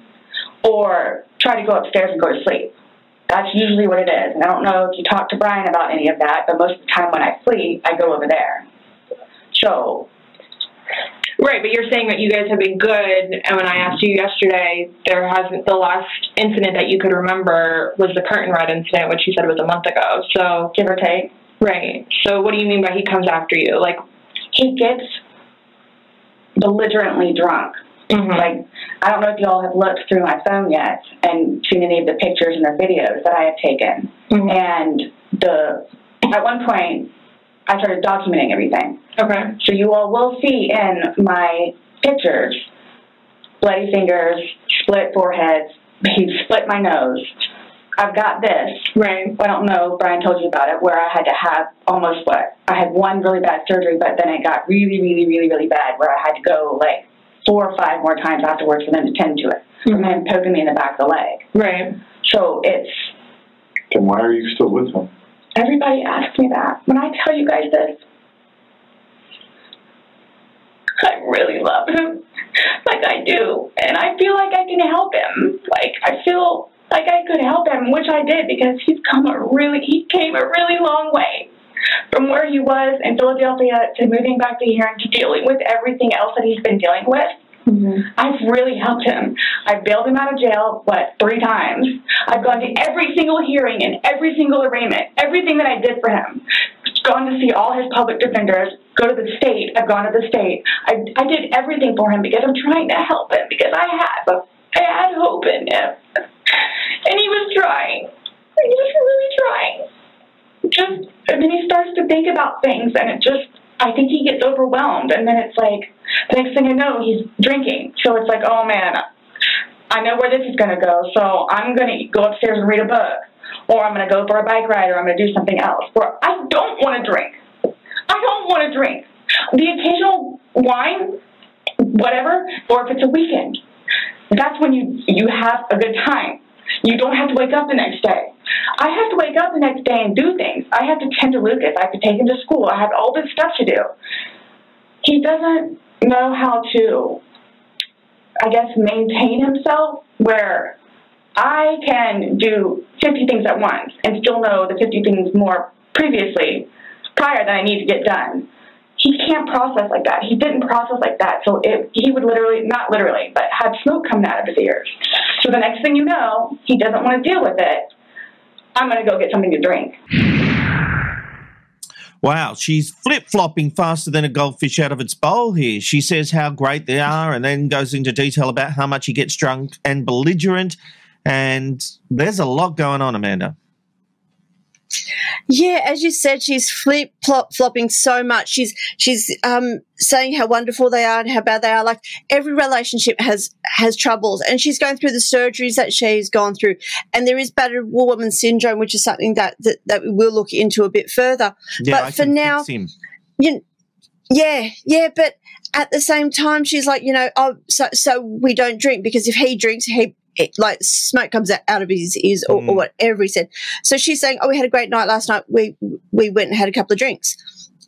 or try to go upstairs and go to sleep. That's usually what it is. And I don't know if you talk to Brian about any of that, but most of the time when I flee, I go over there. So Right, but you're saying that you guys have been good, and when I asked you yesterday, there hasn't the last incident that you could remember was the curtain rod incident, which you said was a month ago. So give or take. Right. So what do you mean by he comes after you? Like he gets belligerently drunk. Mm-hmm. Like, I don't know if y'all have looked through my phone yet and seen any of the pictures and the videos that I have taken. Mm-hmm. And the at one point, I started documenting everything. Okay. So you all will see in my pictures bloody fingers, split foreheads. He split my nose. I've got this. Right. I don't know. if Brian told you about it, where I had to have almost what I had one really bad surgery, but then it got really, really, really, really bad, where I had to go like four or five more times afterwards for them to tend to it, from hmm. him poking me in the back of the leg. Right. So it's Then why are you still with him? Everybody asks me that. When I tell you guys this, I really love him. Like I do. And I feel like I can help him. Like I feel like I could help him, which I did because he's come a really he came a really long way from where he was in Philadelphia to moving back to here and to dealing with everything else that he's been dealing with. Mm-hmm. I've really helped him. I've bailed him out of jail, what, three times. I've gone to every single hearing and every single arraignment, everything that I did for him. Gone to see all his public defenders, go to the state. I've gone to the state. I, I did everything for him because I'm trying to help him because I had, I had hope in him. And he was trying. He was really trying. And then he starts to think about things and it just, I think he gets overwhelmed, and then it's like the next thing I know, he's drinking. So it's like, oh man, I know where this is going to go. So I'm going to go upstairs and read a book, or I'm going to go for a bike ride, or I'm going to do something else. Or I don't want to drink. I don't want to drink. The occasional wine, whatever, or if it's a weekend, that's when you you have a good time. You don't have to wake up the next day. I have to wake up the next day and do things. I have to tend to Lucas. I have to take him to school. I have all this stuff to do. He doesn't know how to, I guess, maintain himself where I can do 50 things at once and still know the 50 things more previously, prior that I need to get done. He can't process like that. He didn't process like that. So it, he would literally, not literally, but have smoke coming out of his ears. So the next thing you know, he doesn't want to deal with it. I'm going to go get something to drink. Wow, she's flip flopping faster than a goldfish out of its bowl here. She says how great they are and then goes into detail about how much he gets drunk and belligerent. And there's a lot going on, Amanda. Yeah, as you said, she's flip flop flopping so much. She's she's um, saying how wonderful they are and how bad they are. Like every relationship has has troubles, and she's going through the surgeries that she's gone through. And there is battered woman syndrome, which is something that that, that we will look into a bit further. Yeah, but I for now, you, yeah, yeah, but at the same time, she's like, you know, oh, so so we don't drink because if he drinks, he it, like smoke comes out, of his ears or, or mm. whatever he said. So she's saying, oh, we had a great night last night. We we went and had a couple of drinks.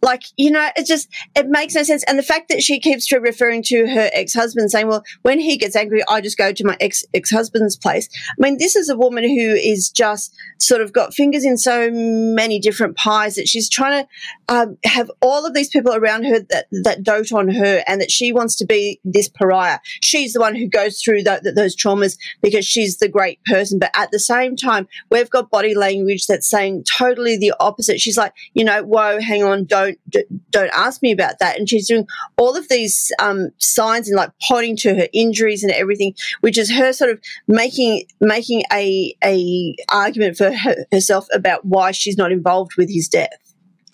Like, you know, it just, it makes no sense. And the fact that she keeps referring to her ex-husband saying, well, when he gets angry, I just go to my ex, ex-husband's place. I mean, this is a woman who is just sort of got fingers in so many different pies that she's trying to um, have all of these people around her that, that dote on her and that she wants to be this pariah. She's the one who goes through tho- those traumas because she's the great person. But at the same time, we've got body language that's saying totally the opposite. She's like, you know, whoa, hang on, don't d- don't ask me about that. And she's doing all of these um, signs and like pointing to her injuries and everything, which is her sort of making making a a argument for her, herself about why she's not involved with his death.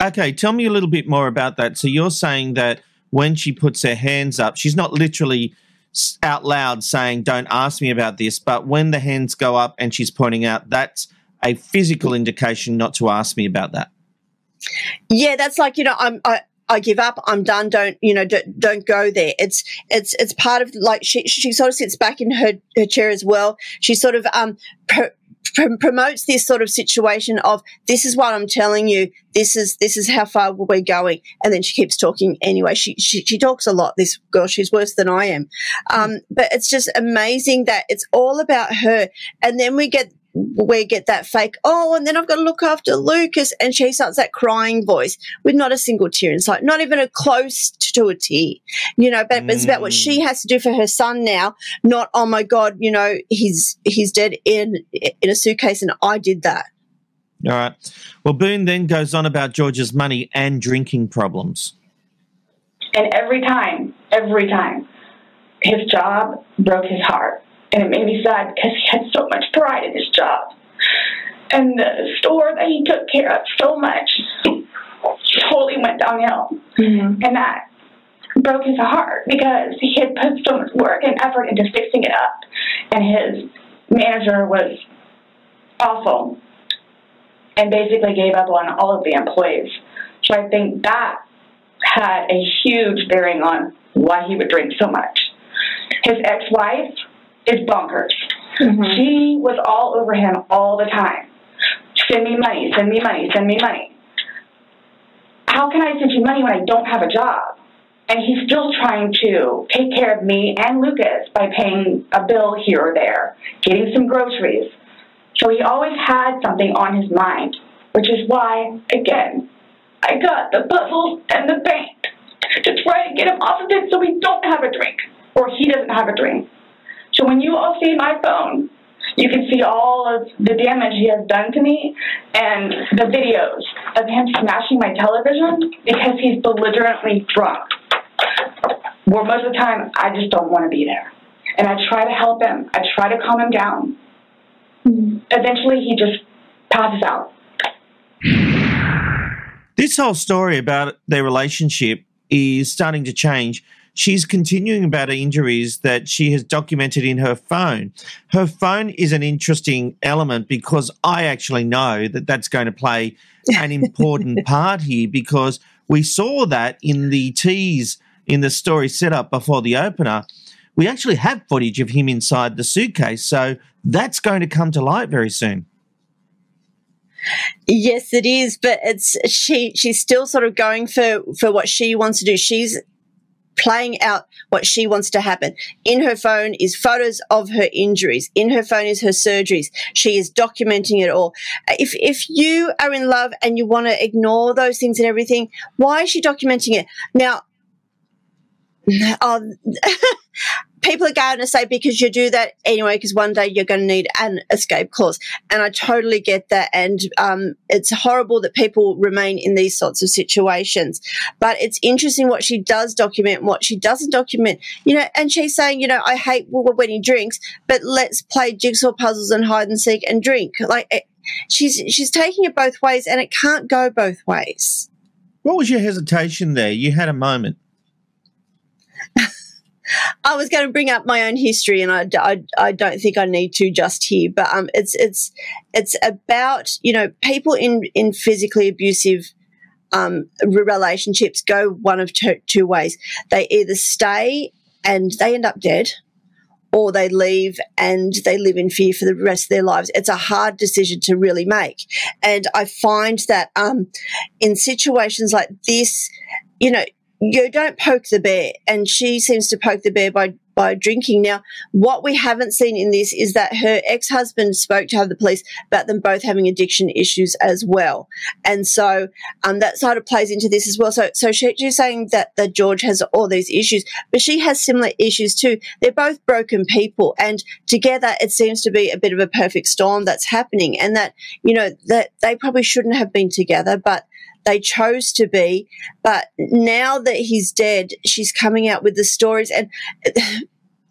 Okay, tell me a little bit more about that. So you're saying that when she puts her hands up, she's not literally out loud saying, Don't ask me about this, but when the hands go up and she's pointing out, that's a physical indication not to ask me about that. Yeah, that's like you know, I'm I. I give up. I'm done. Don't you know? Don't, don't go there. It's it's it's part of like she she sort of sits back in her her chair as well. She sort of um pr- pr- promotes this sort of situation of this is what I'm telling you. This is this is how far we're going. And then she keeps talking anyway. She she, she talks a lot. This girl, she's worse than I am. Um, but it's just amazing that it's all about her. And then we get we get that fake, oh, and then I've got to look after Lucas. And she starts that crying voice with not a single tear inside, not even a close to a tear, you know, but it's about what she mm. has to do for her son now, not, oh my God, you know, he's, he's dead in, in a suitcase and I did that. All right. Well, Boone then goes on about George's money and drinking problems. And every time, every time, his job broke his heart. And it made me sad because he had so much pride in his job. And the store that he took care of so much totally went downhill. Mm-hmm. And that broke his heart because he had put so much work and effort into fixing it up. And his manager was awful and basically gave up on all of the employees. So I think that had a huge bearing on why he would drink so much. His ex wife is bonkers. Mm-hmm. She was all over him all the time. Send me money, send me money, send me money. How can I send you money when I don't have a job? And he's still trying to take care of me and Lucas by paying a bill here or there, getting some groceries. So he always had something on his mind, which is why, again, I got the puzzles and the paint to try to get him off of it so we don't have a drink, or he doesn't have a drink. So when you all see my phone, you can see all of the damage he has done to me and the videos of him smashing my television because he's belligerently drunk. Well, most of the time, I just don't want to be there. And I try to help him. I try to calm him down. Hmm. Eventually, he just passes out. This whole story about their relationship is starting to change. She's continuing about her injuries that she has documented in her phone. Her phone is an interesting element because I actually know that that's going to play an important part here because we saw that in the tease in the story set up before the opener. We actually have footage of him inside the suitcase. So that's going to come to light very soon. Yes, it is, but it's she. She's still sort of going for for what she wants to do. She's playing out what she wants to happen. In her phone is photos of her injuries. In her phone is her surgeries. She is documenting it all. If if you are in love and you want to ignore those things and everything, why is she documenting it now? Um, people are going to say because you do that anyway, because one day you're going to need an escape clause. And I totally get that. And um, it's horrible that people remain in these sorts of situations. But it's interesting what she does document, what she doesn't document. You know, and she's saying, you know, I hate when he drinks, but let's play jigsaw puzzles and hide and seek and drink. Like it, she's she's taking it both ways, and it can't go both ways. What was your hesitation there? You had a moment. I was going to bring up my own history, and I, I, I don't think I need to just here. But um, it's it's it's about you know people in in physically abusive um, relationships go one of two, two ways. They either stay and they end up dead, or they leave and they live in fear for the rest of their lives. It's a hard decision to really make, and I find that um, in situations like this, you know you don't poke the bear and she seems to poke the bear by by drinking. Now what we haven't seen in this is that her ex-husband spoke to the police about them both having addiction issues as well. And so um, that sort of plays into this as well. So so she, she's saying that that george has all these issues but she has similar issues too. They're both broken people and together it seems to be a bit of a perfect storm that's happening and that you know that they probably shouldn't have been together but they chose to be. But now that he's dead, she's coming out with the stories and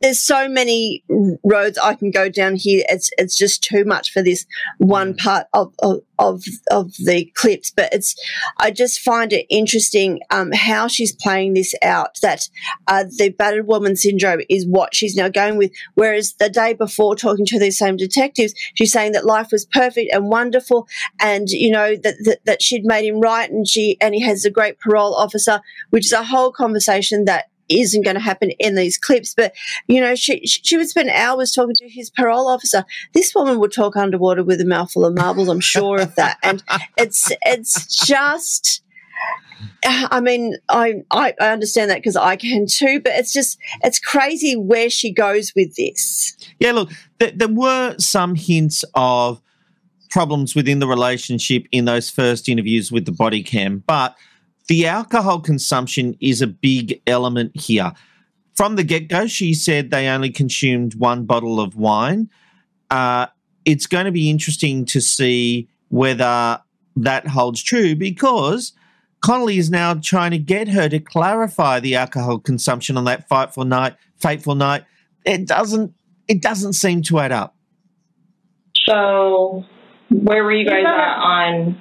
there's so many roads I can go down here. It's it's just too much for this one Mm. part of of of, of the clips. But it's I just find it interesting um, how she's playing this out. That uh, the battered woman syndrome is what she's now going with. Whereas the day before, talking to these same detectives, she's saying that life was perfect and wonderful, and you know that that, that she'd made him right, and she and he has a great parole officer, which is a whole conversation that isn't going to happen in these clips. But you know, she she would spend hours talking to his parole officer. This woman would talk underwater with a mouthful of marbles. I'm sure of that. And it's it's just. Uh, I mean, I, I I understand that because I can too, but it's just it's crazy where she goes with this. Yeah, look, there, there were some hints of problems within the relationship in those first interviews with the body cam, but the alcohol consumption is a big element here. From the get go, she said they only consumed one bottle of wine. Uh, it's going to be interesting to see whether that holds true because Connolly is now trying to get her to clarify the alcohol consumption on that fateful night. Fateful night. It doesn't. It doesn't seem to add up. So, where were you guys at on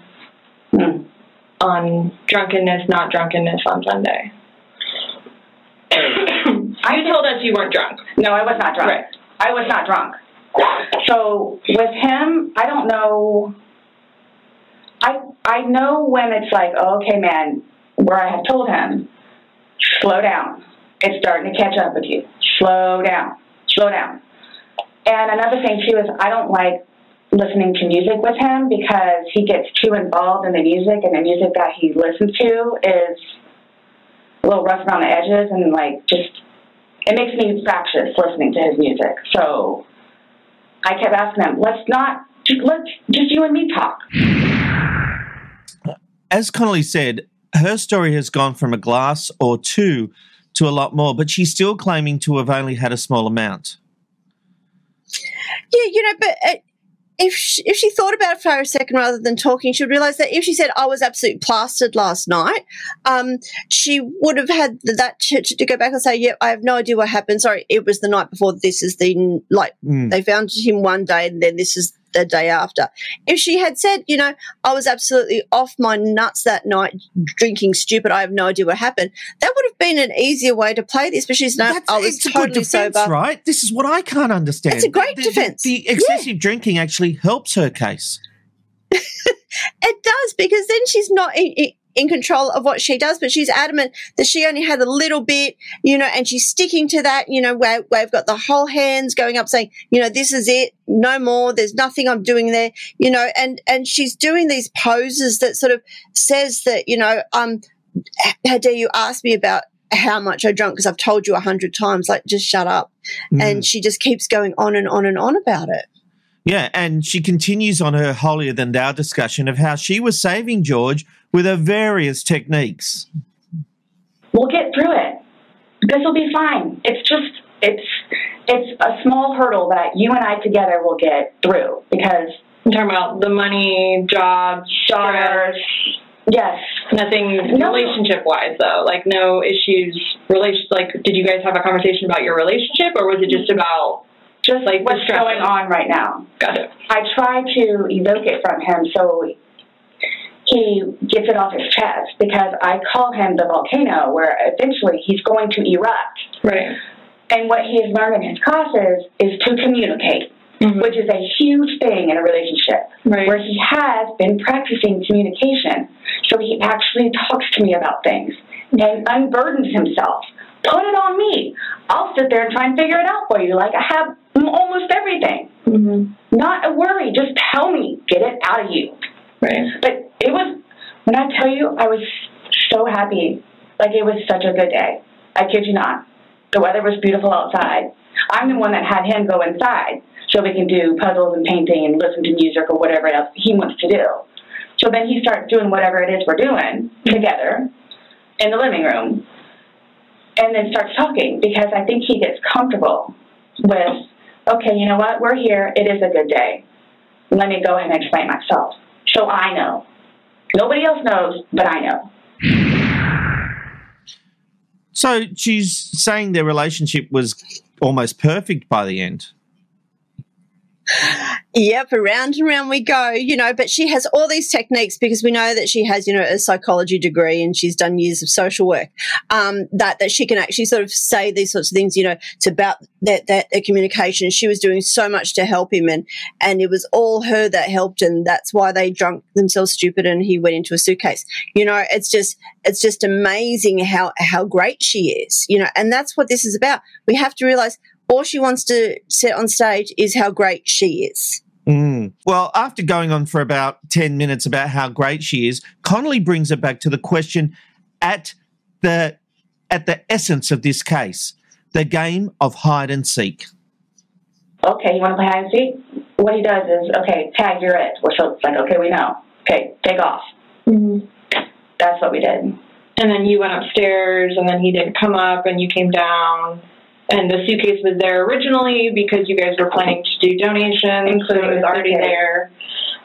on drunkenness, not drunkenness on Sunday? you told us you weren't drunk. No, I was not drunk. Right. I was not drunk. So with him, I don't know. I I know when it's like, oh, okay, man, where I have told him, slow down. It's starting to catch up with you. Slow down. Slow down. And another thing too is I don't like listening to music with him because he gets too involved in the music and the music that he listens to is a little rough around the edges and like just it makes me fractious listening to his music. So I kept asking him, let's not just let's just you and me talk. As Connolly said, her story has gone from a glass or two to a lot more, but she's still claiming to have only had a small amount. Yeah, you know, but uh, if she, if she thought about it for a second rather than talking, she'd realize that if she said I was absolutely plastered last night, um, she would have had that to, to go back and say, "Yeah, I have no idea what happened. Sorry, it was the night before. This is the like Mm. they found him one day, and then this is the day after." If she had said, "You know, I was absolutely off my nuts that night, drinking stupid. I have no idea what happened," that would have been an easier way to play this. But she's no, I was it's a good defense, sober. right? This is what I can't understand. It's a great The- the- defense. The, excessive drinking actually helps her case. It does because then she's not in, in, in control of what she does, but she's adamant that she only had a little bit, you know, and she's sticking to that, you know, where, where we've got the whole hands going up saying, you know, this is it, no more, there's nothing I'm doing there, you know, and, and she's doing these poses that sort of says that, you know, um, how dare you ask me about how much I drunk because I've told you a hundred times, like just shut up. Mm. And she just keeps going on and on and on about it. Yeah, and she continues on her holier than thou discussion of how she was saving George with her various techniques. We'll get through it. This will be fine. It's just it's it's a small hurdle that you and I together will get through because I'm talking about the money, jobs, daughters. Yes. Nothing No. relationship wise though. Like no issues. Relation. Like, did you guys have a conversation about your relationship, or was it just about just like what's going on right now. Got it. I try to evoke it from him so he gets it off his chest because I call him the volcano where eventually he's going to erupt. Right. And what he has learned in his classes is to communicate, mm-hmm. which is a huge thing in a relationship. Right. Where he has been practicing communication. So he actually talks to me about things and unburdens himself. Put it on me. I'll sit there and try and figure it out for you. Like I have almost everything. Mm-hmm. Not a worry. Just tell me. Get it out of you. Right. But it was, when I tell you, I was so happy. Like it was such a good day. I kid you not. The weather was beautiful outside. I'm the one that had him go inside so we can do puzzles and painting and listen to music or whatever else he wants to do. So then he starts doing whatever it is we're doing together in the living room and then starts talking because I think he gets comfortable with, okay, you know what, we're here, it is a good day. Let me go ahead and explain myself. So I know. Nobody else knows, but I know. So she's saying their relationship was almost perfect by the end. Yep, around and around we go, you know, but she has all these techniques because we know that she has, you know, a psychology degree and she's done years of social work. Um, that that she can actually sort of say these sorts of things, you know, it's about that that, that communication. She was doing so much to help him and and it was all her that helped and that's why they drunk themselves stupid and he went into a suitcase. You know, it's just it's just amazing how how great she is, you know, and that's what this is about. We have to realize all she wants to set on stage is how great she is. Mm. Well, after going on for about 10 minutes about how great she is, Connolly brings it back to the question at the at the essence of this case, the game of hide and seek. Okay, you want to play hide and seek? What he does is, okay, tag, you're it. We're so like, okay, we know. Okay, take off. Mm-hmm. That's what we did. And then you went upstairs, and then he didn't come up, and you came down. And the suitcase was there originally because you guys were planning to do donations, so it was already there.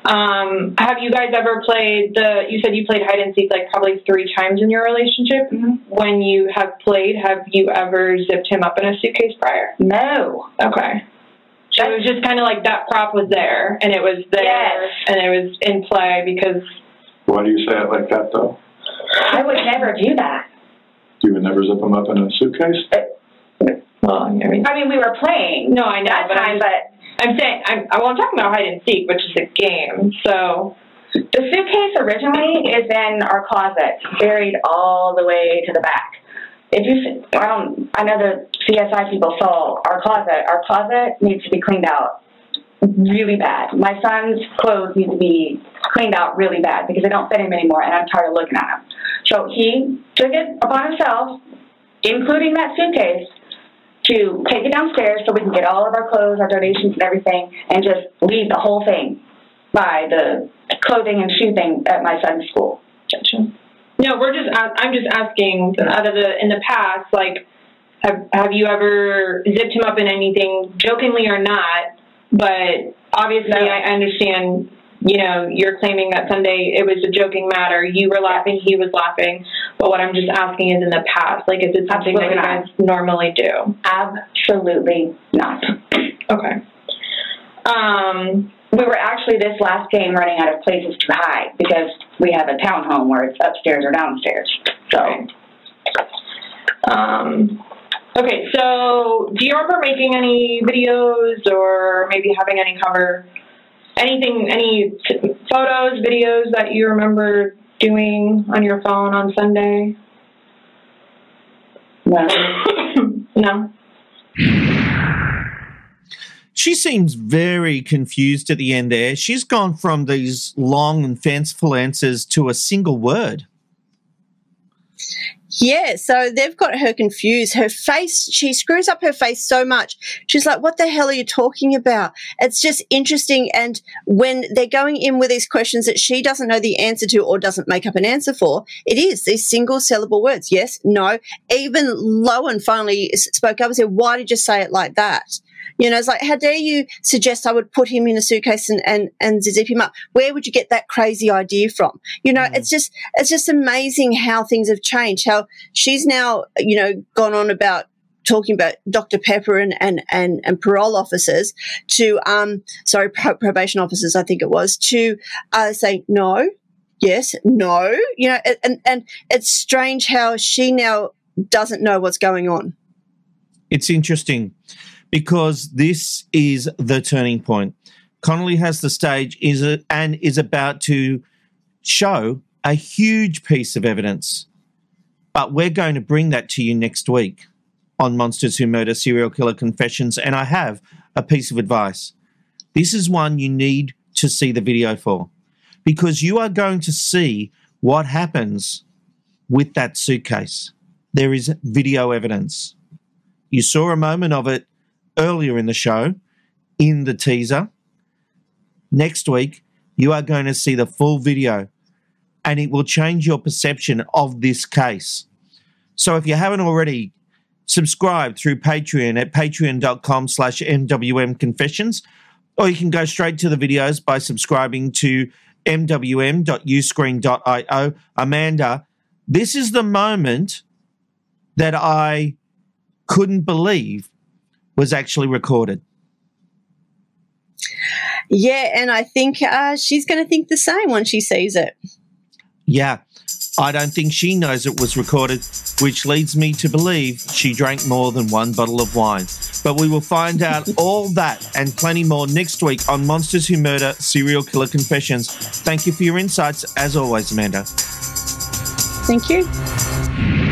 Um, have you guys ever played the? You said you played hide and seek like probably three times in your relationship. Mm-hmm. When you have played, have you ever zipped him up in a suitcase prior? No. Okay. So it was just kind of like that prop was there, and it was there, Yes. and it was in play because Why do you say it like that, though? I would never do that. You would never zip him up in a suitcase? Well, I mean, I mean, we were playing. No, I know, that but time, I'm, but I'm saying I'm well, I'm talking about hide and seek, which is a game. So the suitcase originally is in our closet, buried all the way to the back. If you, I don't, I know the CSI people saw our closet. Our closet needs to be cleaned out really bad. My son's clothes need to be cleaned out really bad because they don't fit him anymore, and I'm tired of looking at them. So he took it upon himself, including that suitcase, to take it downstairs so we can get all of our clothes, our donations, and everything, and just leave the whole thing by the clothing and shoe thing at my son's school. no, we're just. I'm just asking out of the in the past, like, have have you ever zipped him up in anything, jokingly or not? But obviously, I understand. You know, you're claiming that Sunday it was a joking matter. You were laughing, he was laughing. But what I'm just asking is, in the past, like, is it something that you Absolutely guys normally do? Absolutely not. Okay. Um, we were actually this last game running out of places to hide because we have a townhome where it's upstairs or downstairs. So, Um, okay, so do you remember making any videos or maybe having any cover, anything, any t- photos, videos that you remember doing on your phone on Sunday? No. no. She seems very confused at the end there. She's gone from these long and fanciful answers to a single word. Yeah, so they've got her confused. Her face, she screws up her face so much. She's like, What the hell are you talking about? It's just interesting. And when they're going in with these questions that she doesn't know the answer to or doesn't make up an answer for, it is these single syllable words. Yes, no. Even Lowen finally spoke up and said, Why did you say it like that? You know, it's like, how dare you suggest I would put him in a suitcase and, and, and zip him up? Where would you get that crazy idea from? You know, it's just, it's just amazing how things have changed, how she's now, you know, gone on about talking about Dr. Pepper and, and, and, and parole officers to, um, sorry, pro- probation officers, I think it was, to, uh, say no, yes, no, you know, and, and it's strange how she now doesn't know what's going on. It's interesting because this is the turning point. Connolly has the stage is a, and is about to show a huge piece of evidence. But we're going to bring that to you next week on Monsters Who Murder Serial Killer Confessions. And I have a piece of advice. This is one you need to see the video for because you are going to see what happens with that suitcase. There is video evidence. You saw a moment of it earlier in the show in the teaser. Next week, you are going to see the full video and it will change your perception of this case. So if you haven't already, subscribe through Patreon at patreon.com slash MWM Confessions, or you can go straight to the videos by subscribing to mwm.uscreen.io. Amanda, this is the moment that I couldn't believe was actually recorded. Yeah, and I think uh, she's going to think the same when she sees it. Yeah, I don't think she knows it was recorded, which leads me to believe she drank more than one bottle of wine. But we will find out all that and plenty more next week on Monsters Who Murder Serial Killer Confessions. Thank you for your insights, as always, Amanda. Thank you.